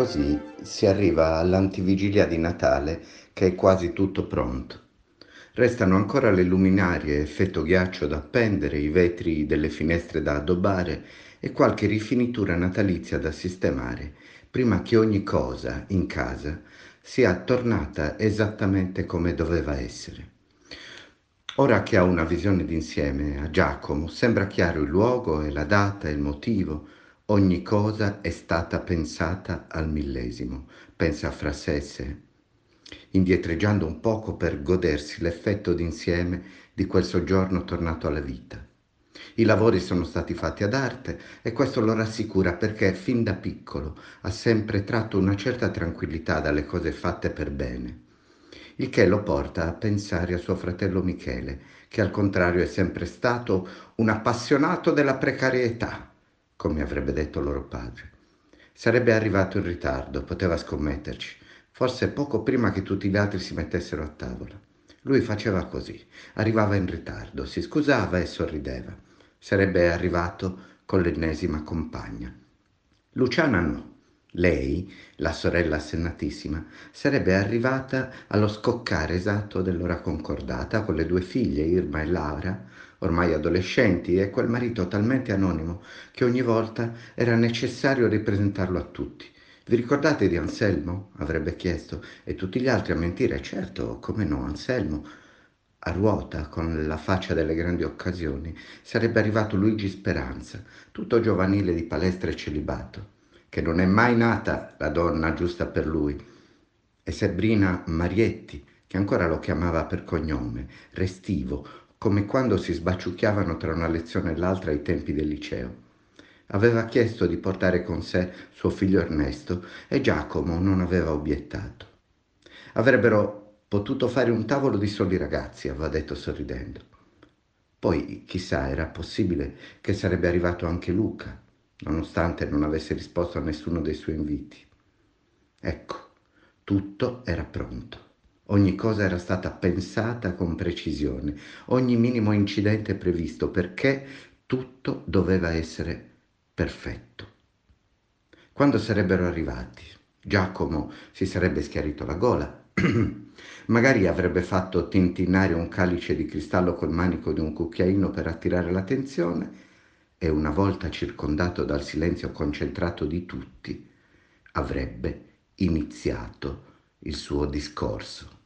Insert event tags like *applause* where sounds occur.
Così si arriva all'antivigilia di Natale che è quasi tutto pronto. Restano ancora le luminarie effetto ghiaccio da appendere, i vetri delle finestre da addobbare e qualche rifinitura natalizia da sistemare, prima che ogni cosa in casa sia tornata esattamente come doveva essere. Ora che ha una visione d'insieme a Giacomo, sembra chiaro il luogo e la data e il motivo, Ogni cosa è stata pensata al millesimo, pensa fra sé e sé, indietreggiando un poco per godersi l'effetto d'insieme di quel soggiorno tornato alla vita. I lavori sono stati fatti ad arte e questo lo rassicura perché fin da piccolo ha sempre tratto una certa tranquillità dalle cose fatte per bene, il che lo porta a pensare a suo fratello Michele, che al contrario è sempre stato un appassionato della precarietà come avrebbe detto loro padre. Sarebbe arrivato in ritardo, poteva scommetterci, forse poco prima che tutti gli altri si mettessero a tavola. Lui faceva così, arrivava in ritardo, si scusava e sorrideva. Sarebbe arrivato con l'ennesima compagna. Luciana no. Lei, la sorella assennatissima, sarebbe arrivata allo scoccare esatto dell'ora concordata con le due figlie, Irma e Laura, ormai adolescenti, e quel marito talmente anonimo che ogni volta era necessario ripresentarlo a tutti. Vi ricordate di Anselmo? avrebbe chiesto, e tutti gli altri a mentire, certo, come no, Anselmo. A ruota, con la faccia delle grandi occasioni, sarebbe arrivato Luigi Speranza, tutto giovanile di palestra e celibato, che non è mai nata la donna giusta per lui, e Sabrina Marietti, che ancora lo chiamava per cognome, restivo, come quando si sbaciucchiavano tra una lezione e l'altra ai tempi del liceo. Aveva chiesto di portare con sé suo figlio Ernesto e Giacomo non aveva obiettato. Avrebbero potuto fare un tavolo di soli ragazzi, aveva detto sorridendo. Poi, chissà, era possibile che sarebbe arrivato anche Luca, nonostante non avesse risposto a nessuno dei suoi inviti. Ecco, tutto era pronto. Ogni cosa era stata pensata con precisione, ogni minimo incidente previsto perché tutto doveva essere perfetto. Quando sarebbero arrivati, Giacomo si sarebbe schiarito la gola, *clears throat* magari avrebbe fatto tintinnare un calice di cristallo col manico di un cucchiaino per attirare l'attenzione e una volta circondato dal silenzio concentrato di tutti, avrebbe iniziato il suo discorso.